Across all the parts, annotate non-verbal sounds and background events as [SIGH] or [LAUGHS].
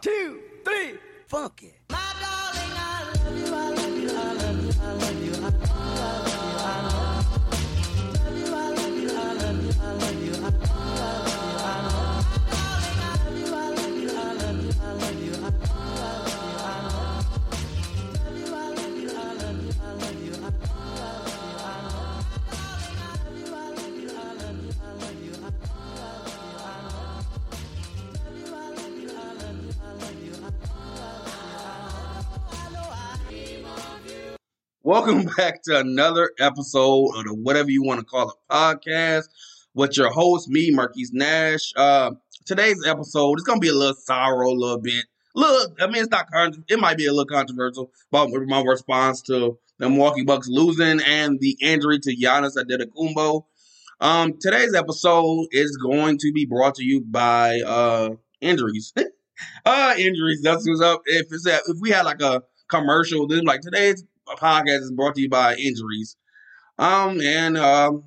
two, three, funky. Welcome back to another episode of the whatever you want to call it podcast with your host, me, Markese Nash. Uh, today's episode is gonna be a little sour, a little bit. Look, I mean, it's not. Con- it might be a little controversial about my response to the Milwaukee Bucks losing and the injury to Giannis Antetokounmpo. Um, today's episode is going to be brought to you by uh injuries. [LAUGHS] uh, injuries. That's what's up. If it's if we had like a commercial, then like today's podcast is brought to you by injuries. Um, and um,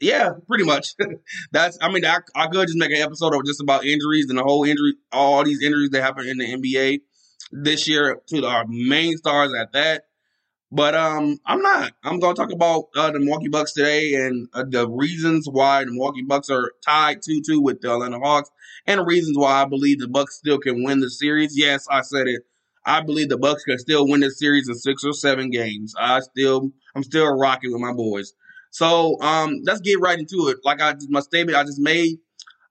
yeah, pretty much. [LAUGHS] That's. I mean, I, I could just make an episode of just about injuries and the whole injury, all these injuries that happen in the NBA this year to our main stars at that. But um, I'm not. I'm going to talk about uh, the Milwaukee Bucks today and uh, the reasons why the Milwaukee Bucks are tied two two with the Atlanta Hawks, and the reasons why I believe the Bucks still can win the series. Yes, I said it. I believe the Bucks can still win this series in six or seven games. I still, I'm still rocking with my boys. So um, let's get right into it. Like I my statement I just made,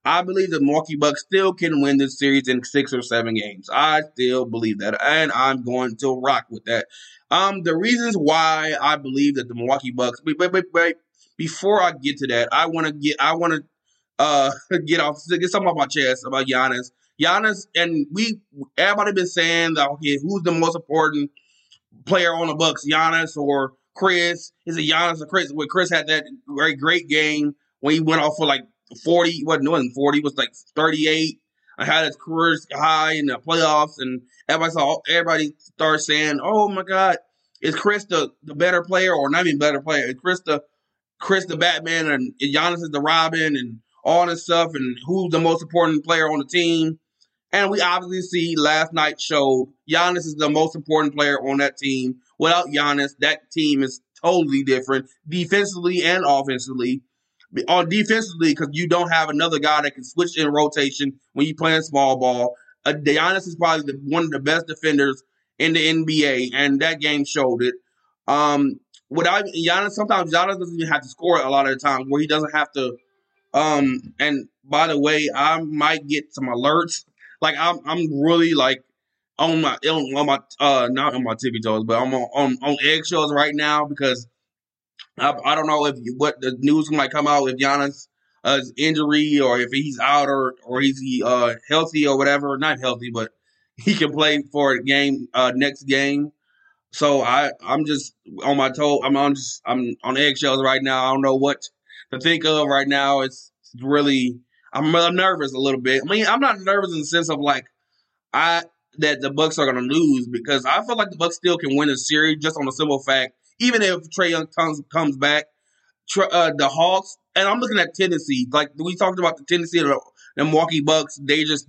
I believe the Milwaukee Bucks still can win this series in six or seven games. I still believe that, and I'm going to rock with that. Um, the reasons why I believe that the Milwaukee Bucks. Wait, wait, wait, wait. Before I get to that, I want to get. I want to uh [LAUGHS] get off get something off my chest about Giannis. Giannis and we everybody been saying that okay, who's the most important player on the Bucks, Giannis or Khris? Is it Giannis or Khris? When Khris had that very great game when he went off for like forty, wasn't wasn't forty, was like thirty eight. I had his career high in the playoffs, and everybody saw everybody started saying, "Oh my God, is Khris the, the better player or not even better player? Is Khris the Khris the Batman and Giannis is the Robin and all this stuff and who's the most important player on the team?" And we obviously see last night showed Giannis is the most important player on that team. Without Giannis, that team is totally different defensively and offensively. On defensively, because you don't have another guy that can switch in rotation when you playing small ball. Uh, Giannis is probably the, one of the best defenders in the NBA, and that game showed it. Um, without Giannis, sometimes Giannis doesn't even have to score a lot of the time, where he doesn't have to. Um, and by the way, I might get some alerts like I'm I'm really like on my on my uh not on my tippy toes, but I'm on on, on eggshells right now because I, I don't know if what the news might come out with Giannis uh, injury or if he's out or or he's uh healthy or whatever. Not healthy, but he can play for a game uh next game. So I I'm just on my toe. I'm on just I'm on eggshells right now. I don't know what to think of right now. It's really I'm, nervous a little bit. I mean, I'm not nervous in the sense of like I that the Bucks are going to lose because I feel like the Bucks still can win a series just on a simple fact. Even if Trae Young comes comes back, uh, the Hawks and I'm looking at tendency. Like we talked about the tendency the, the Milwaukee Bucks, they just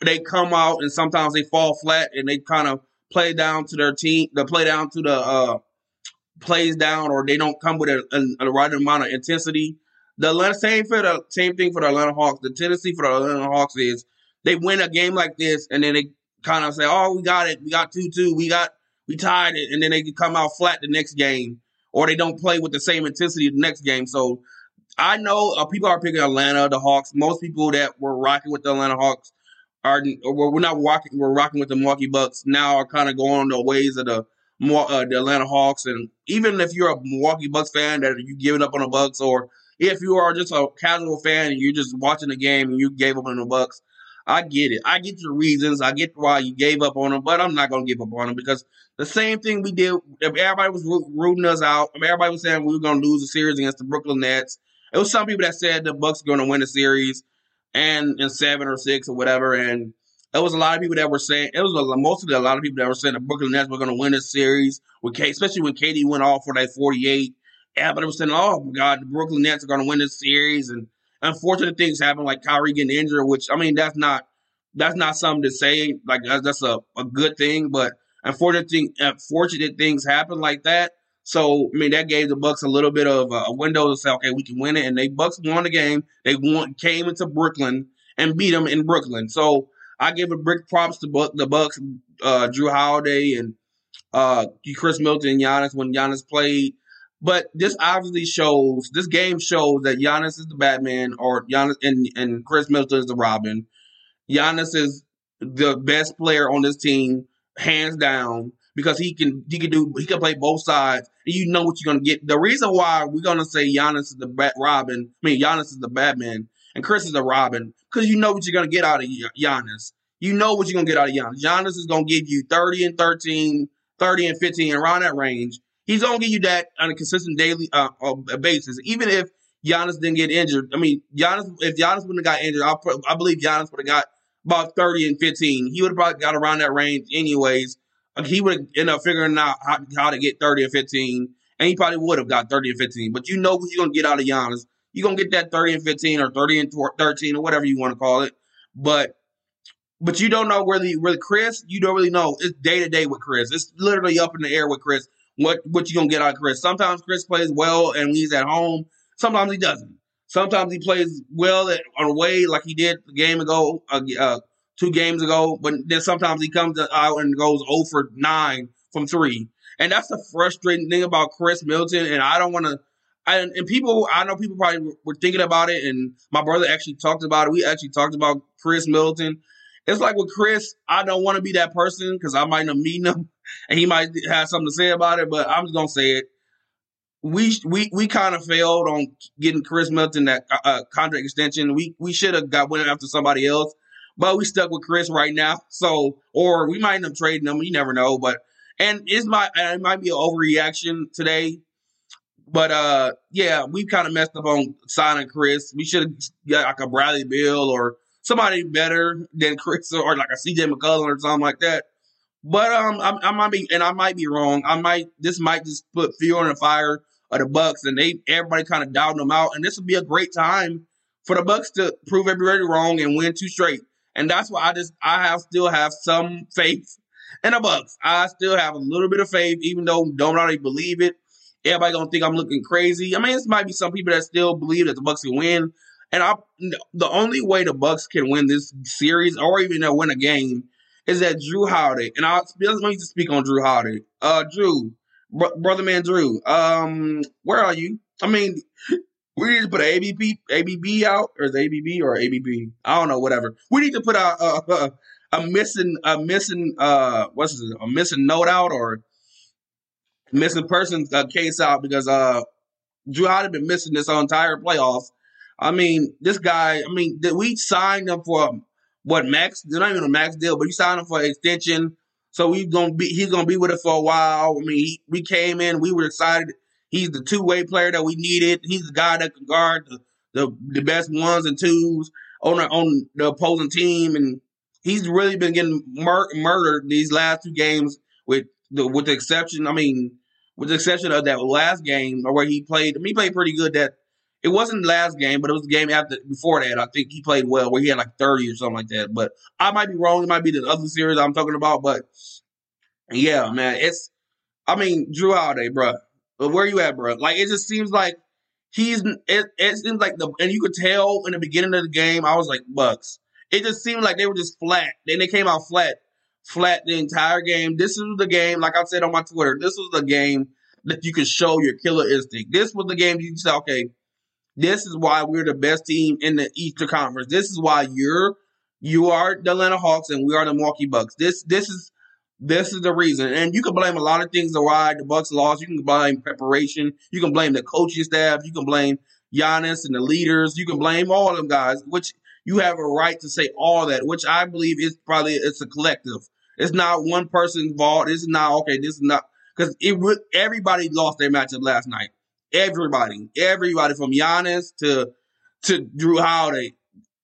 they come out and sometimes they fall flat and they kind of play down to their team. They play down to the uh, plays down, or they don't come with a, a, a right amount of intensity. The Atlanta, same for the same thing for the Atlanta Hawks. The tendency for the Atlanta Hawks is they win a game like this, and then they kind of say, "Oh, we got it. We got two two. We got we tied it," and then they come out flat the next game, or they don't play with the same intensity the next game. So I know uh, people are picking Atlanta, the Hawks. Most people that were rocking with the Atlanta Hawks are we're not rocking. We're rocking with the Milwaukee Bucks now. Are kind of going the ways of the uh, the Atlanta Hawks, and even if you're a Milwaukee Bucks fan that you giving up on the Bucks or if you are just a casual fan and you're just watching the game and you gave up on the Bucks, I get it. I get your reasons. I get why you gave up on them, but I'm not to give up on them because the same thing we did. Everybody was rooting us out, if everybody was saying we were to lose the series against the Brooklyn Nets, it was some people that said the Bucks going to win the series and in seven or six or whatever. And it was a lot of people that were saying it was a, mostly a lot of people that were saying the Brooklyn Nets were to win this series. With especially when KD went off for that 48 everybody was saying, "Oh my God, the Brooklyn Nets are going to win this series," and unfortunate things happen, like Kyrie getting injured. Which I mean, that's not that's not something to say. Like that's, that's a, a good thing, but unfortunate thing, unfortunate things happen like that. So I mean that gave the Bucks a little bit of a window to say, okay, we can win it, and they Bucks won the game. They won, came into Brooklyn and beat them in Brooklyn. So I give a big props to the Bucks, uh, Jrue Holiday and uh, Khris Middleton and Giannis when Giannis played. But this obviously shows this game shows that Giannis is the Batman or Giannis and, and Khris Middleton is the Robin. Giannis is the best player on this team, hands down, because he can he can do he can play both sides and you know what you're gonna get. The reason why we're gonna say Giannis is the Bat Robin, I mean Giannis is the Batman and Khris is the Robin, because you know what you're gonna get out of Giannis. You know what you're gonna get out of Giannis. Giannis is gonna give you 30 and 13, 30 and 15 around that range. He's gonna give you that on a consistent daily uh, uh, basis, even if Giannis didn't get injured. I mean, Giannis, if Giannis wouldn't have got injured, I, I believe Giannis would have got about 30 and 15. He would have probably got around that range anyways. He would ended up figuring out how, how to get 30 and 15, and he probably would have got 30 and 15. But you know what you're to get out of Giannis. You're to get that 30 and 15 or 30 and 13 or whatever you want to call it. But but you don't know really really Khris, you don't really know. It's day to day with Khris. It's literally up in the air with Khris. What what you gonna get out of Khris? Sometimes Khris plays well and he's at home. Sometimes he doesn't. Sometimes he plays well at, on away like he did a game ago, uh, uh, two games ago. But then sometimes he comes out and goes 0 for 9 from three. And that's the frustrating thing about Khris Middleton. And I don't want to. And, and people, I know people probably were thinking about it, and my brother actually talked about it. We actually talked about Khris Middleton. It's like with Khris, I don't want to be that person because I might not meet him, and he might have something to say about it. But I'm just gonna say it we we we kind of failed on getting Khris Middleton that uh, uh, contract extension. We we should have got went after somebody else, but we stuck with Khris right now. So or we might end up trading him. You never know. But and it's my it might be an overreaction today. But uh, yeah, we kind of messed up on signing Khris. We should have got like a Bradley Beal or somebody better than Khris or like a CJ McCollum or something like that. But um, I, I, might be, and I might be wrong. I might this might just put fuel in the fire of the Bucks, and they everybody kind of doubting them out. And this would be a great time for the Bucks to prove everybody wrong and win two straight. And that's why I just I have still have some faith in the Bucks. I still have a little bit of faith, even though don't already believe it. Everybody gonna think I'm looking crazy. I mean, this might be some people that still believe that the Bucks can win. And I, the only way the Bucks can win this series or even win a game is that Jrue Holiday, and I'll let me just speak on Jrue Holiday. Uh, Jrue, br- brother man, Jrue. Um, where are you? I mean, we need to put an ABP, ABB out, or is ABB or ABB? I don't know, whatever. We need to put a a, a missing a missing uh what's it, a missing note out or missing person uh, case out because uh Jrue Holiday been missing this entire playoffs. I mean, this guy. I mean, we signed him for um, what max? Not even a max deal, but you signed him for an extension. So he's gonna be he's gonna be with us for a while. I mean, he, we came in, we were excited. He's the two way player that we needed. He's the guy that can guard the, the, the best ones and twos on the, on the opposing team, and he's really been getting mur- murdered these last two games. With the with the exception, I mean, with the exception of that last game where he played, I mean, he played pretty good that it wasn't the last game, but it was the game after before that. I think he played well, where he had like thirty or something like that. But I might be wrong. It might be the other series I'm talking about. But yeah, man, it's. I mean, Jrue Holiday, bro. But where you at, bro? Like it just seems like he's. It, it seems like the and you could tell in the beginning of the game. I was like Bucks. It just seemed like they were just flat. Then they came out flat, flat the entire game. This was the game, like I said on my Twitter. This was the game that you could show your killer instinct. This was the game you said, okay, this is why we're the best team in the Eastern Conference. This is why you're you are the Atlanta Hawks and we are the Milwaukee Bucks. This this is this is the reason. And you can blame a lot of things why the Bucks lost. You can blame preparation. You can blame the coaching staff. You can blame Giannis and the leaders. You can blame all of them guys, which you have a right to say all that, which I believe is probably it's a collective. It's not one person's fault. It's not okay. This is not because it would everybody lost their matchup last night. Everybody, everybody from Giannis to to Jrue Holiday.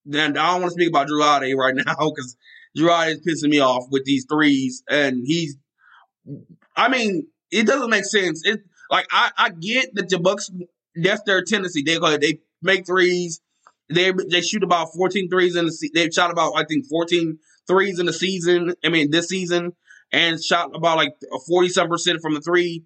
Then I don't want to speak about Jrue Holiday [LAUGHS] right now because Jrue Holiday is pissing me off with these threes, and he's. I mean, it doesn't make sense. It like I, I get that the Bucks. That's their tendency. They they make threes, They they shoot about 14 threes in the se- they've shot about I think 14 threes in the season. I mean this season and shot about like 40 some percent from the three.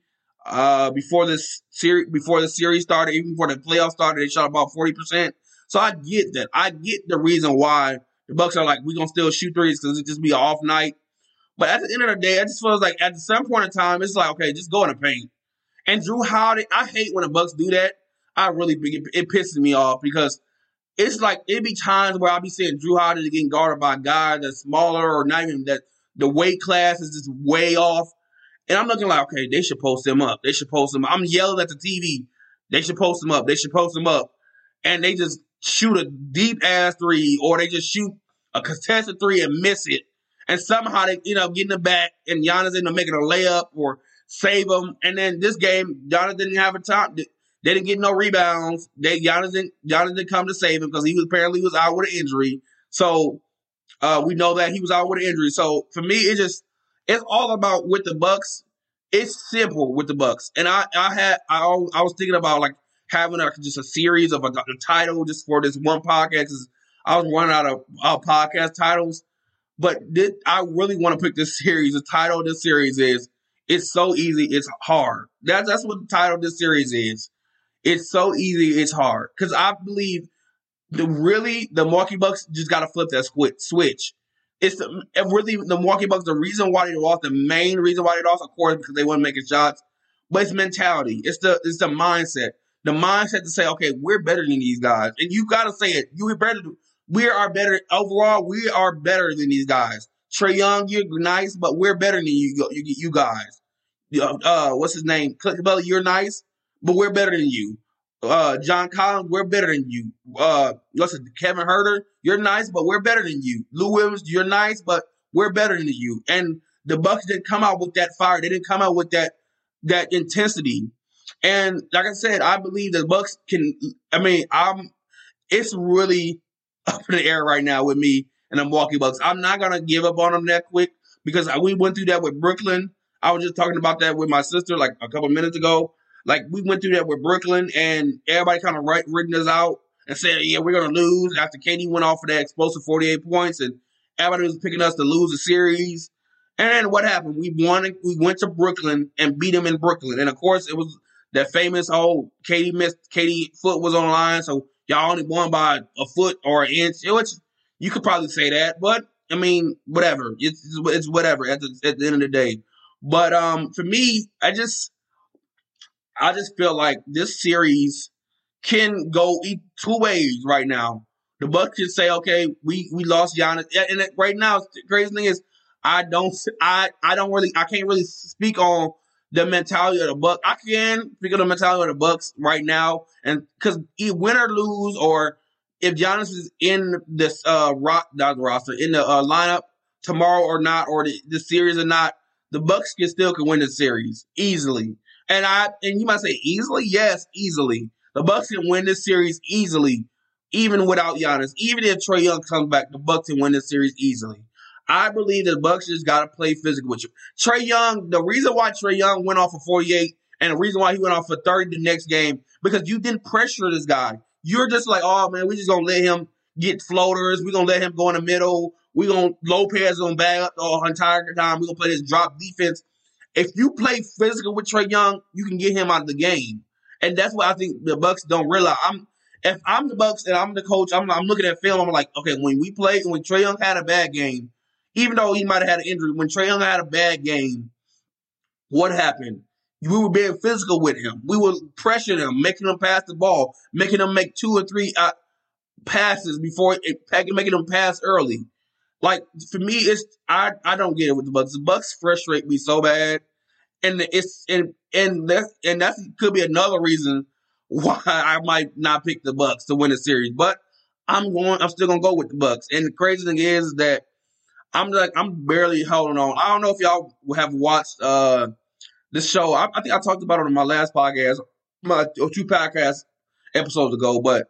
Uh, before this series, before the series started, even before the playoffs started, they shot about 40 percent. So I get that. I get the reason why the Bucks are like, we're gonna still shoot threes because it just be an off night. But at the end of the day, I just feels like at some point in time, it's like, okay, just go in the paint. And Jrue Holiday, I hate when the Bucks do that. I really it, it pisses me off because it's like it be times where I'll be seeing Jrue Holiday getting guarded by guys that's smaller or not even that the weight class is just way off. And I'm looking like, okay, they should post them up. They should post them. Up. I'm yelling at the TV. They should post them up. They should post them up. And they just shoot a deep ass three, or they just shoot a contested three and miss it. And somehow they, you know, getting the back and Giannis end up making a layup or save them. And then this game, Giannis didn't have a time. They didn't get no rebounds. They Giannis didn't, Giannis didn't come to save him because he was apparently was out with an injury. So uh, we know that he was out with an injury. So for me, it just it's all about with the Bucks. It's simple with the Bucks, and I I had I I was thinking about like having a, just a series of a, a title just for this one podcast. I was running out of uh, podcast titles, but this, I really want to pick this series. The title of this series is "It's so easy, it's hard." That's that's what the title of this series is. It's so easy, it's hard because I believe the really the Milwaukee Bucks just got to flip that switch. It's the, really the Milwaukee Bucks. The reason why they lost, the main reason why they lost, of course, because they weren't making shots. But it's mentality. It's the it's the mindset. The mindset to say, okay, we're better than these guys, and you got to say it. You are better. We are better overall. We are better than these guys. Trae Young, you're nice, but we're better than you. You, you guys. Uh, what's his name? Belly, you're nice, but we're better than you uh, John Collins, we're better than you. Uh, listen, Kevin Huerter, you're nice, but we're better than you. Lou Williams, you're nice, but we're better than you. And the Bucks didn't come out with that fire. They didn't come out with that that intensity. And like I said, I believe the Bucks can. I mean, I'm. It's really [LAUGHS] up in the air right now with me and the Milwaukee Bucks. I'm not gonna give up on them that quick because we went through that with Brooklyn. I was just talking about that with my sister like a couple minutes ago. Like we went through that with Brooklyn, and everybody kind of right written us out and said, "Yeah, we're gonna lose." After KD went off for that explosive forty-eight points, and everybody was picking us to lose the series. And what happened? We won. We went to Brooklyn and beat them in Brooklyn, and of course it was that famous whole KD missed. KD foot was on line, so y'all only won by a foot or an inch. Which you could probably say that, but I mean, whatever. It's it's whatever at the at the end of the day. But um, for me, I just I just feel like this series can go two ways right now. The Bucks can say, okay, we we lost Giannis, and right now, the crazy thing is, I don't, I I don't really, I can't really speak on the mentality of the Bucks. I can speak on the mentality of the Bucks right now, and because win or lose, or if Giannis is in this uh rock, not the roster, in the uh, lineup tomorrow or not, or the, the series or not, the Bucks can still can win the series easily. And I and you might say easily, yes, easily. The Bucks can win this series easily, even without Giannis. Even if Trae Young comes back, the Bucks can win this series easily. I believe the Bucks just got to play physical with you. Trae Young, the reason why Trae Young went off for 48 and the reason why he went off for 30 the next game, because you didn't pressure this guy. You're just like, oh man, we just gonna let him get floaters. We're gonna let him go in the middle. We're gonna Lopez gonna bag up the entire time. We're gonna play this drop defense. If you play physical with Trae Young, you can get him out of the game. And that's what I think the Bucks don't realize. I'm if I'm the Bucks and I'm the coach, I'm, I'm looking at film. I'm like, okay, when we played, when Trae Young had a bad game, even though he might have had an injury, when Trae Young had a bad game, what happened? We were being physical with him. We were pressuring him, making him pass the ball, making him make two or three uh, passes before it, making him pass early. Like for me, it's I I don't get it with the Bucks. The Bucks frustrate me so bad, and it's and and that and that could be another reason [LAUGHS] why I might not pick the Bucks to win the series. But I'm going. I'm still gonna go with the Bucks. And the crazy thing is that I'm like I'm barely holding on. I don't know if y'all have watched uh this show. I, I think I talked about it on my last podcast, my two podcast episodes ago, but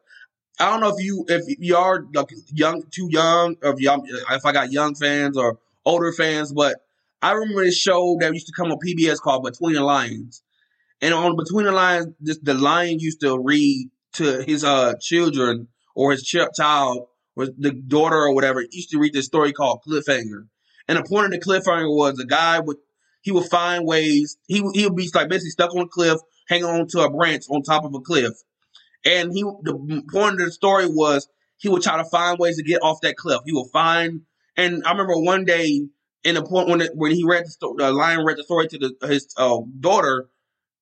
I don't know if you if you are like young, too young, or if young, if I got young fans or older fans, but I remember this show that used to come on PBS called Between the Lions, and on Between the Lions, this the lion used to read to his uh children or his ch- child or the daughter or whatever used to read this story called Cliffhanger. And the point of the cliffhanger was the guy would he would find ways he he would be like basically stuck on a cliff, hanging on to a branch on top of a cliff. And he the point of the story was he would try to find ways to get off that cliff. He would find and I remember one day in the point when it, when he read the the lion read the story to the, his uh, daughter.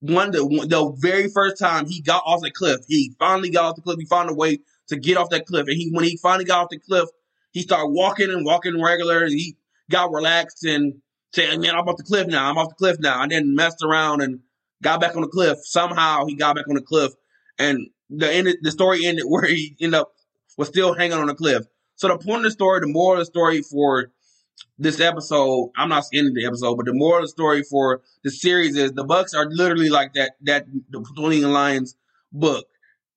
One the, the very first time he got off the cliff, he finally got off the cliff. He found a way to get off that cliff, and he when he finally got off the cliff, he started walking and walking regular. And he got relaxed and said, "Man, I'm off the cliff now. I'm off the cliff now." And then messed around and got back on the cliff. Somehow he got back on the cliff, and the end the story ended where he ended up was still hanging on the cliff. So the point of the story, the moral of the story for this episode, I'm not ending the episode, but the moral of the story for the series is the Bucks are literally like that that the Plutonian Lions book.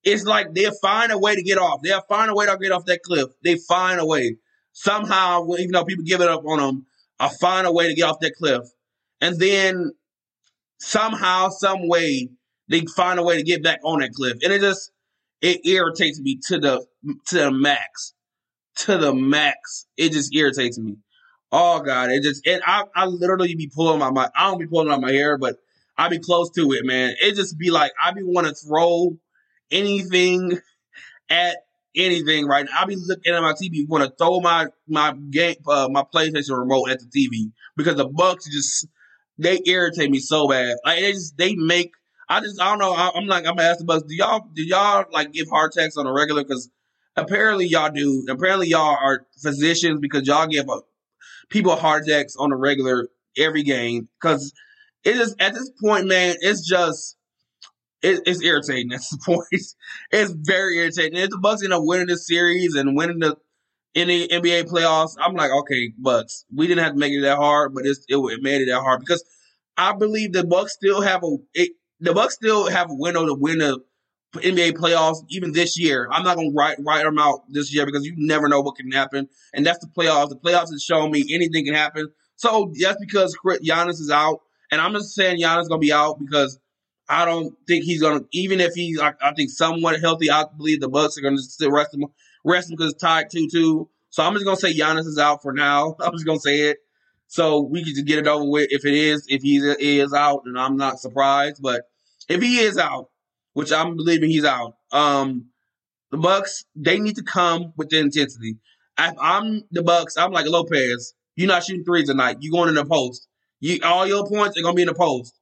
It's like they'll find a way to get off. They'll find a way to get off that cliff. They find a way. Somehow, even though people give it up on them, I'll find a way to get off that cliff. And then somehow, some way, they find a way to get back on that cliff. And it just it irritates me to the to the max. To the max. It just irritates me. Oh God, it just and I, I literally be pulling my, my I don't be pulling out my hair, but I be close to it, man. It just be like I be want to throw anything at anything right now. I be looking at my TV, want to throw my my game uh, my PlayStation remote at the TV because the Bucks just they irritate me so bad. Like they just they make I just I don't know. I, I'm like I'm gonna ask the Bucks. Do y'all do y'all like give heart attacks on a regular? Because apparently y'all do. Apparently y'all are physicians because y'all give a people heart attacks on a regular every game because it is at this point, man. It's just it, it's irritating. At [LAUGHS] this point, it's very irritating. If the Bucks end up winning this series and winning the in the NBA playoffs, I'm like, okay, Bucks, we didn't have to make it that hard, but it's, it, it made it that hard because I believe the Bucks still have a it, the Bucks still have a window to win the NBA playoffs even this year. I'm not gonna write write them out this year because you never know what can happen, and that's the playoffs. The playoffs has shown me anything can happen. So just because Giannis is out, and I'm just saying Giannis is gonna be out because I don't think he's gonna. Even if he's, I, I think somewhat healthy, I believe the Bucks are gonna still rest him, rest him because it's tied two two. So I'm just gonna say Giannis is out for now. [LAUGHS] I'm just gonna say it. So we can just get it over with. If it is, if he is out, and I'm not surprised. But if he is out, which I'm believing he's out, um, the Bucks they need to come with the intensity. If I'm the Bucks, I'm like Lopez. You're not shooting threes tonight. You're going in the post. You all your points are gonna be in the post.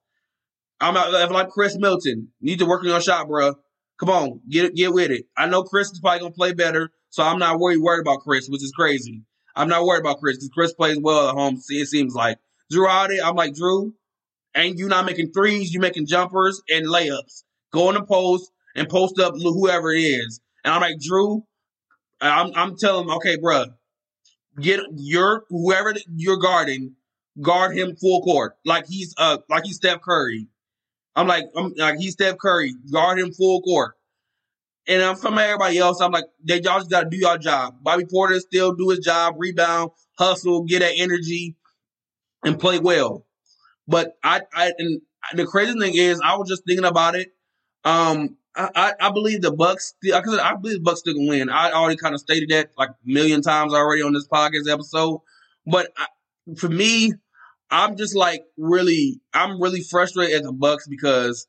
I'm not like Khris Middleton. Need to work on your shot, bro. Come on, get get with it. I know Khris is probably gonna play better, so I'm not worried worried about Khris, which is crazy. I'm not worried about Khris because Khris plays well at home. It seems like Holiday. I'm like Jrue, ain't you not making threes? You making jumpers and layups. Go in the post and post up whoever it is. And I'm like Jrue. I'm I'm telling him, okay, bro, get your whoever you're guarding, guard him full court like he's uh like he's Steph Curry. I'm like, I'm like he's Steph Curry. Guard him full court. And I'm from everybody else. I'm like, they y'all just gotta do your job. Bobby Portis still do his job, rebound, hustle, get that energy, and play well. But I, I and the crazy thing is, I was just thinking about it. Um, I, I, I believe the Bucks. Because I believe Bucks still can win. I already kind of stated that like a million times already on this podcast episode. But I, for me, I'm just like really, I'm really frustrated at the Bucks because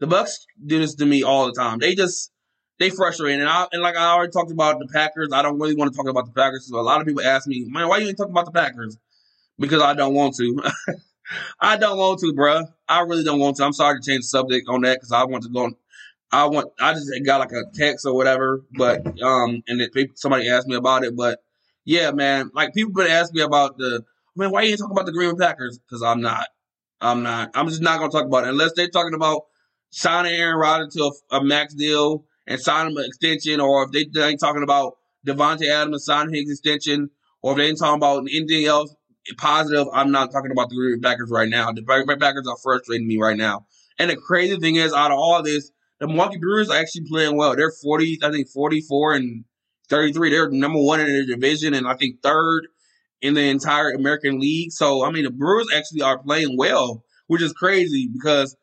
the Bucks do this to me all the time. They just they frustrate, and I and like I already talked about the Packers. I don't really want to talk about the Packers. So a lot of people ask me, man, why you ain't talking about the Packers? Because I don't want to. [LAUGHS] I don't want to, bruh. I really don't want to. I'm sorry to change the subject on that because I want to go. On, I want. I just got like a text or whatever, but um, and it, somebody asked me about it, but yeah, man, like people been asking me about the man. Why you talking about the Green Bay Packers? Because I'm not. I'm not. I'm just not gonna talk about it unless they're talking about signing Aaron Rodgers to a, a max deal and signing an extension, or if they, they ain't talking about Davante Adams signing his extension, or if they ain't talking about anything else positive, I'm not talking about the Green Bay Packers right now. The Green Bay Packers are frustrating me right now. And the crazy thing is, out of all this, the Milwaukee Brewers are actually playing well. They're 40, I think 44 and 33. They're number one in their division, and I think third in the entire American League. So, I mean, the Brewers actually are playing well, which is crazy because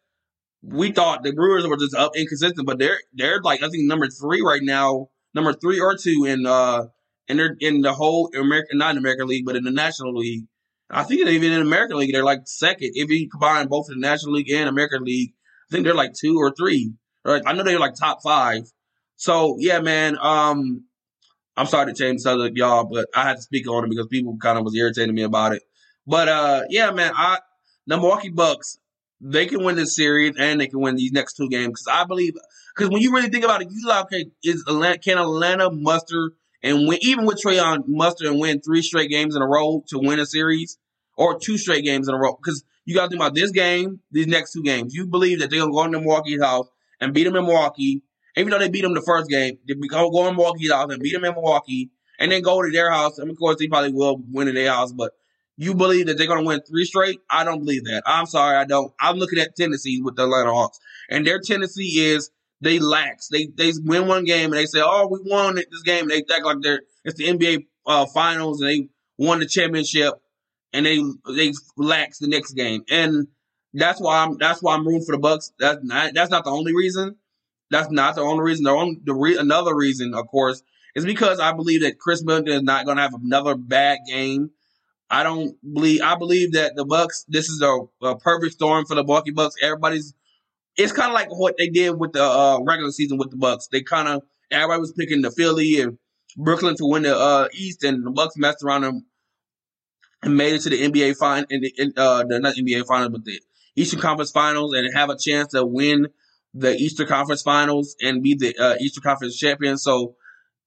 we thought the Brewers were just up inconsistent, but they're they're like I think number three right now number three or two in uh in the whole American not American League, but in the National League. I think even in American League, they're like second. If you combine both the National League and American League, I think they're like two or three. Right? I know they're like top five. So yeah, man. Um, I'm sorry to change the subject, y'all, but I had to speak on it because people kind of was irritating me about it. But uh, yeah, man, I the Milwaukee Bucks they can win this series and they can win these next two games because I believe because when you really think about it, you like okay, is Atlanta, can Atlanta muster and win even with Trae Young muster and win three straight games in a row to win a series or two straight games in a row because you got to think about this game, these next two games. You believe that they're gonna go into Milwaukee's house and beat them in Milwaukee, even though they beat them the first game, they go go in Milwaukee's house and beat them in Milwaukee, and then go to their house. Mean, of course, they probably will win in their house, but you believe that they're going to win three straight? I don't believe that. I'm sorry, I don't. I'm looking at tendency with the Atlanta Hawks, and their tendency is they lax. They they win one game and they say, "Oh, we won this game." They act like they're it's the NBA uh, Finals and they won the championship, and they they lax the next game, and that's why I'm that's why I'm rooting for the Bucks. That's not that's not the only reason. That's not the only reason. The only the re, another reason, of course, is because I believe that Khris Middleton is not going to have another bad game I don't believe. I believe that the Bucks. This is a, a perfect storm for the Milwaukee Bucks. Everybody's. It's kind of like what they did with the uh, regular season with the Bucks. They kind of everybody was picking the Philly and Brooklyn to win the uh, East, and the Bucks messed around them and made it to the NBA final, in the, in, uh, the not NBA finals, but the Eastern Conference Finals, and have a chance to win the Eastern Conference Finals and be the uh, Eastern Conference champion. So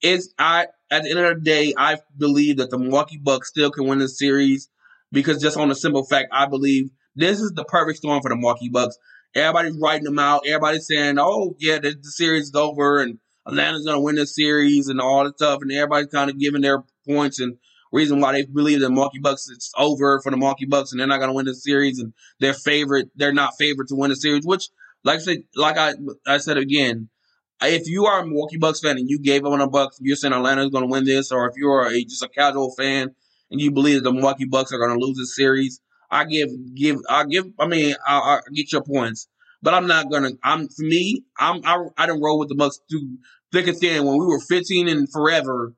it's I at the end of the day, I believe that the Milwaukee Bucks still can win the series because just on the simple fact, I believe this is the perfect storm for the Milwaukee Bucks. Everybody's writing them out. Everybody's saying, "Oh, yeah, the, the series is over and Atlanta's going to win the series and all that stuff," and everybody's kind of giving their points and reason why they believe the Milwaukee Bucks it's over for the Milwaukee Bucks and they're not going to win the series and they're favorite. They're not favored to win the series, which, like I said, like I I said again, if you are a Milwaukee Bucks fan and you gave them a buck, you're saying Atlanta's going to win this, or if you're a, just a casual fan and you believe that the Milwaukee Bucks are going to lose this series, I give give I give. I mean, I, I get your points, but I'm not gonna. I'm for me. I'm I, I didn't roll with the Bucks through thick and thin when we were 15 and forever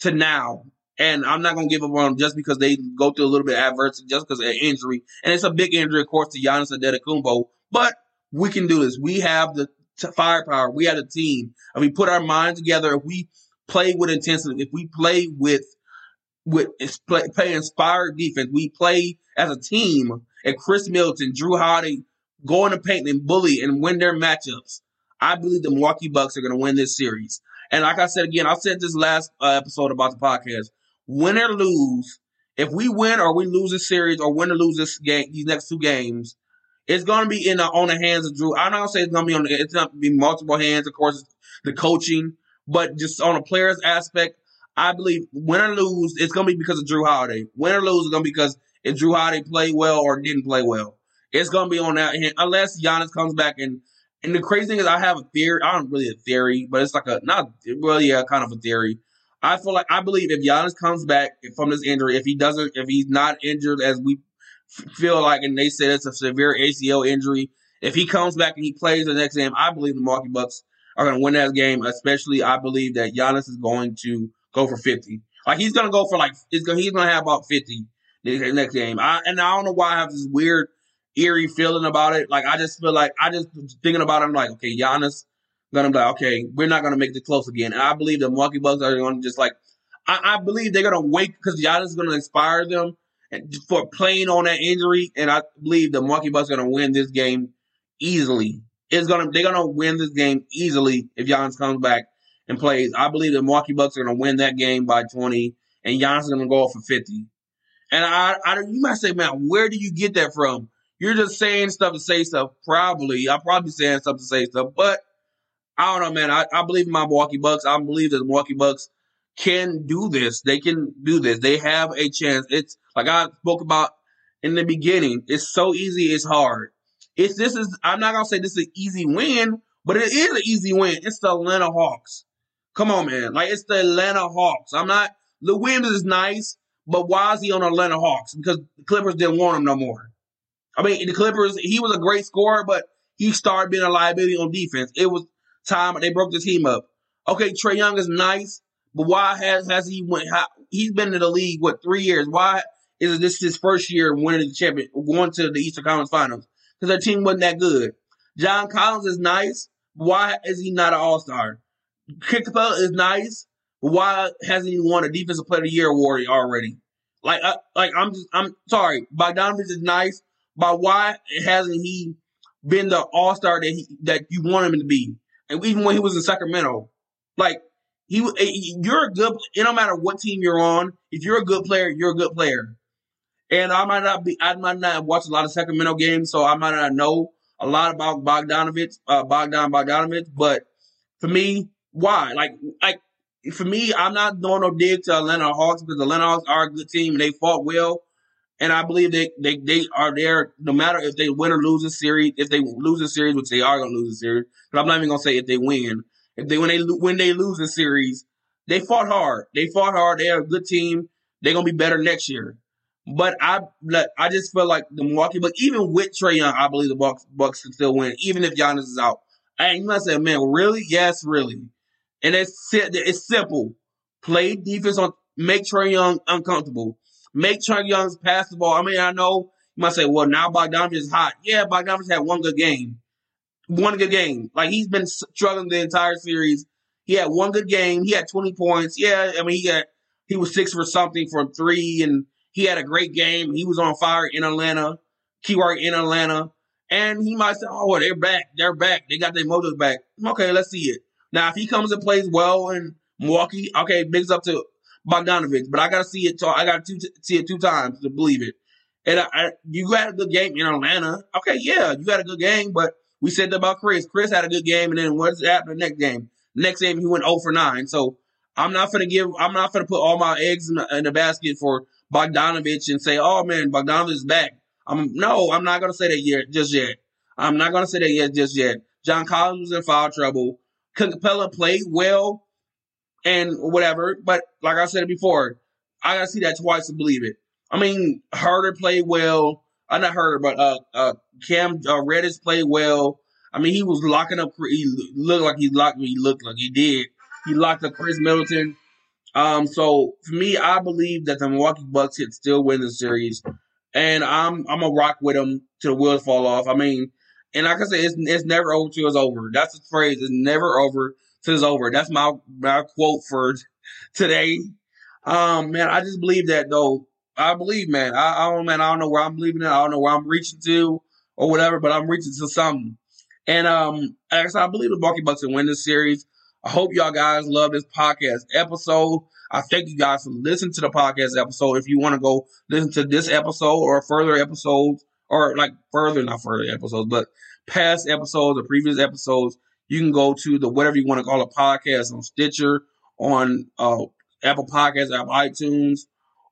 to now. And I'm not gonna give up on them just because they go through a little bit of adversity, just because of an injury, and it's a big injury, of course, to Giannis Antetokounmpo. But we can do this. We have the firepower. We have a team. If we put our minds together, if we play with intensity, if we play with with play, play inspired defense, we play as a team. And Khris Middleton, Jrue Holiday go the paint and bully and win their matchups. I believe the Milwaukee Bucks are going to win this series. And like I said again, I said this last uh, episode about the podcast. Win or lose, if we win or we lose this series or win or lose this game, these next two games, it's going to be in the, on the hands of Jrue. I don't say it's going to be on the, it's going to be multiple hands, of course, the coaching, but just on a player's aspect, I believe win or lose, it's going to be because of Jrue Holiday. Win or lose is going to be because if Jrue Holiday played well or didn't play well. It's going to be on that hand, unless Giannis comes back and and the crazy thing is, I have a theory. I don't really a theory, but it's like a not really yeah, kind of a theory. I feel like I believe if Giannis comes back from this injury, if he doesn't, if he's not injured as we feel like, and they said it's a severe ACL injury. If he comes back and he plays the next game, I believe the Milwaukee Bucks are going to win that game. Especially, I believe that Giannis is going to go for fifty. Like he's to go for like he's going he's to have about fifty next game. I, and I don't know why I have this weird eerie feeling about it. Like I just feel like I just thinking about it. I'm like, okay, Giannis gonna be like, okay, we're not gonna make this close again. And I believe the Milwaukee Bucks are to just like, I, I believe they're gonna wait because Giannis is gonna inspire them for playing on that injury, and I believe the Milwaukee Bucks are to win this game easily. It's gonna they're gonna win this game easily if Giannis comes back and plays. I believe the Milwaukee Bucks are gonna win that game by twenty, and Giannis is gonna go off for fifty. And I, I, you might say, man, where do you get that from? You're just saying stuff to say stuff. Probably, I'm probably saying stuff to say stuff, but I don't know, man. I, I believe in my Milwaukee Bucks. I believe that the Milwaukee Bucks can do this. They can do this. They have a chance. It's like I spoke about in the beginning. It's so easy. It's hard. It's this is. I'm not gonna say this is an easy win, but it is an easy win. It's the Atlanta Hawks. Come on, man. Like it's the Atlanta Hawks. I'm not. Lou Williams is nice, but why is he on Atlanta Hawks? Because the Clippers didn't want him no more. I mean, the Clippers. He was a great scorer, but he started being a liability on defense. It was time they broke the team up. Okay, Trae Young is nice, but why has has he went? How, he's been in the league what three years? Why is this his first year winning the champion, going to the Eastern Conference Finals? Because their team wasn't that good. John Collins is nice. Why is he not an All Star? Capela is nice. but Why hasn't he won a Defensive Player of the Year award already? Like, uh, like I'm just, I'm sorry. Bogdanovich is nice, but why hasn't he been the All Star that he that you want him to be? And even when he was in Sacramento, like he, eh, you're a good. It don't matter what team you're on. If you're a good player, you're a good player. And I might not be, I might not watch a lot of Sacramento games, so I might not know a lot about Bogdanovich, uh, Bogdan Bogdanovich. But for me, why? Like, like for me, I'm not doing no dig to Atlanta Hawks because the Atlanta Hawks are a good team and they fought well. And I believe they, they, they are there no matter if they win or lose a series. If they lose a series, which they are going to lose a series, but I'm not even going to say if they win. If they when they when they lose a series, they fought hard. They fought hard. They're a good team. They're going to be better next year. But I I just feel like the Milwaukee, but even with Trae Young, I believe the Bucks Bucks can still win, even if Giannis is out. And you might say, man, really? Yes, really. And it's it's simple. Play defense on make Trae Young uncomfortable. Make Trae Young pass the ball. I mean, I know you might say, well, now Bogdanovich is hot. Yeah, Bogdanovich had one good game. One good game. Like he's been struggling the entire series. He had one good game. He had 20 points. Yeah, I mean, he got he was six for something from three, and he had a great game. He was on fire in Atlanta. Keyword in Atlanta. And he might say, oh, well, they're back. They're back. They got their motives back. Okay, let's see it. Now, if he comes and plays well in Milwaukee, okay, bigs up to Bogdanovich. But I got to see it. I got to see it two times to believe it. And I, I, you had a good game in Atlanta. Okay, yeah, you had a good game. But we said about Khris. Khris had a good game, and then what's happened next game? Next game, he went 0 for 9. So I'm not to give. I'm not to put all my eggs in the, in the basket for Bogdanovich and say, "Oh man, Bogdanovich is back." I'm no, I'm not to say that yet, just yet. I'm not to say that yet, just yet. John Collins was in foul trouble. Capela played well and whatever, but like I said before, I got to see that twice to believe it. I mean, Huerter played well. I'm uh, not Huerter, but uh, uh, Cam uh, Reddish played well. I mean, he was locking up. He looked like he locked. He looked like he did. He locked up Khris Middleton. Um, so for me, I believe that the Milwaukee Bucks could still win the series, and I'm I'm a rock with them till the wheels fall off. I mean, and like I said, it's it's never over till it's over. That's the phrase. It's never over till it's over. That's my my quote for [LAUGHS] today. Um, man, I just believe that though. I believe, man. I, I don't, man. I don't know where I'm believing it. I don't know where I'm reaching to or whatever, but I'm reaching to something. And um, like I said, I believe the Milwaukee Bucks will win this series. I hope y'all guys love this podcast episode. I thank you guys for listening to the podcast episode. If you want to go listen to this episode or further episodes, or like further, not further episodes, but past episodes or previous episodes, you can go to the whatever you want to call a podcast on Stitcher, on uh, Apple Podcasts, Apple iTunes,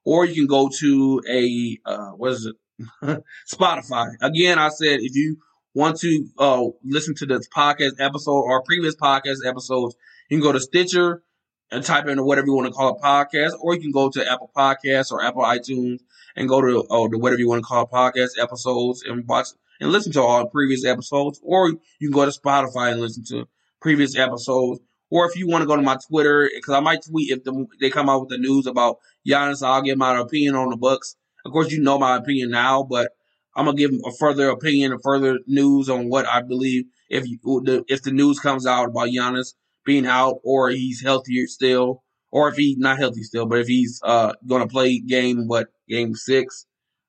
or you can go to a uh, what is it? [LAUGHS] Spotify. Again, I said if you want to uh, listen to this podcast episode or previous podcast episodes, you can go to Stitcher and type in whatever you want to call a podcast, or you can go to Apple Podcasts or Apple iTunes and go to oh, the whatever you want to call podcast episodes and watch and listen to all the previous episodes, or you can go to Spotify and listen to previous episodes. Or if you want to go to my Twitter, because I might tweet if the, they come out with the news about Giannis, I'll give my opinion on the Bucks. Of course, you know my opinion now, but I'm gonna give a further opinion, a further news on what I believe if you, the, if the news comes out about Giannis being out or he's healthier still, or if he's not healthy still, but if he's uh gonna play game what game six,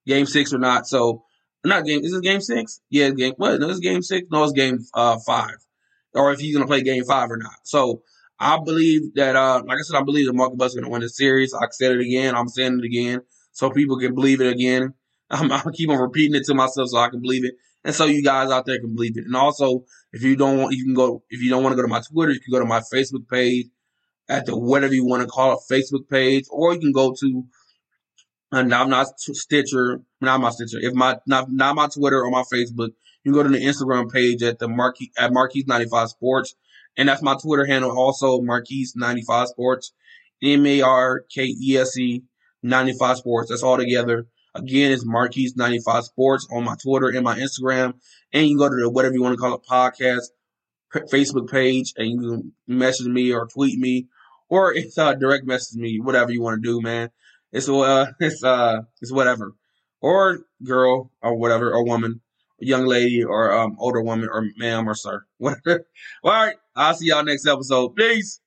game six or not. So not game. Is it game six? Yeah, game. What? No, it's game six. No, it's game uh five. Or if he's gonna play game five or not. So I believe that, uh, like I said, I believe the Milwaukee Bucks are gonna win the series. I said it again. I'm saying it again, so people can believe it again. [LAUGHS] I'm, I'm keep on repeating it to myself so I can believe it, and so you guys out there can believe it. And also, if you don't want, you can go. If you don't want to go to my Twitter, you can go to my Facebook page at the whatever you want to call it Facebook page, or you can go to. And I'm not Stitcher, not my Stitcher. If my not not my Twitter or my Facebook, you can go to the Instagram page at the Markese at Markese ninety five Sports, and that's my Twitter handle also Markese ninety five Sports, M A R K E S E ninety five Sports. That's all together. Again, it's Markese95 Sports on my Twitter and my Instagram. And you can go to the whatever you want to call it podcast Facebook page, and you can message me or tweet me, or [LAUGHS] it's uh, direct message me, whatever you want to do, man. It's uh, [LAUGHS] it's uh, it's whatever, or girl or whatever, or woman, young lady or um older woman or ma'am or sir, [LAUGHS] whatever. All right, I'll see y'all next episode. Peace.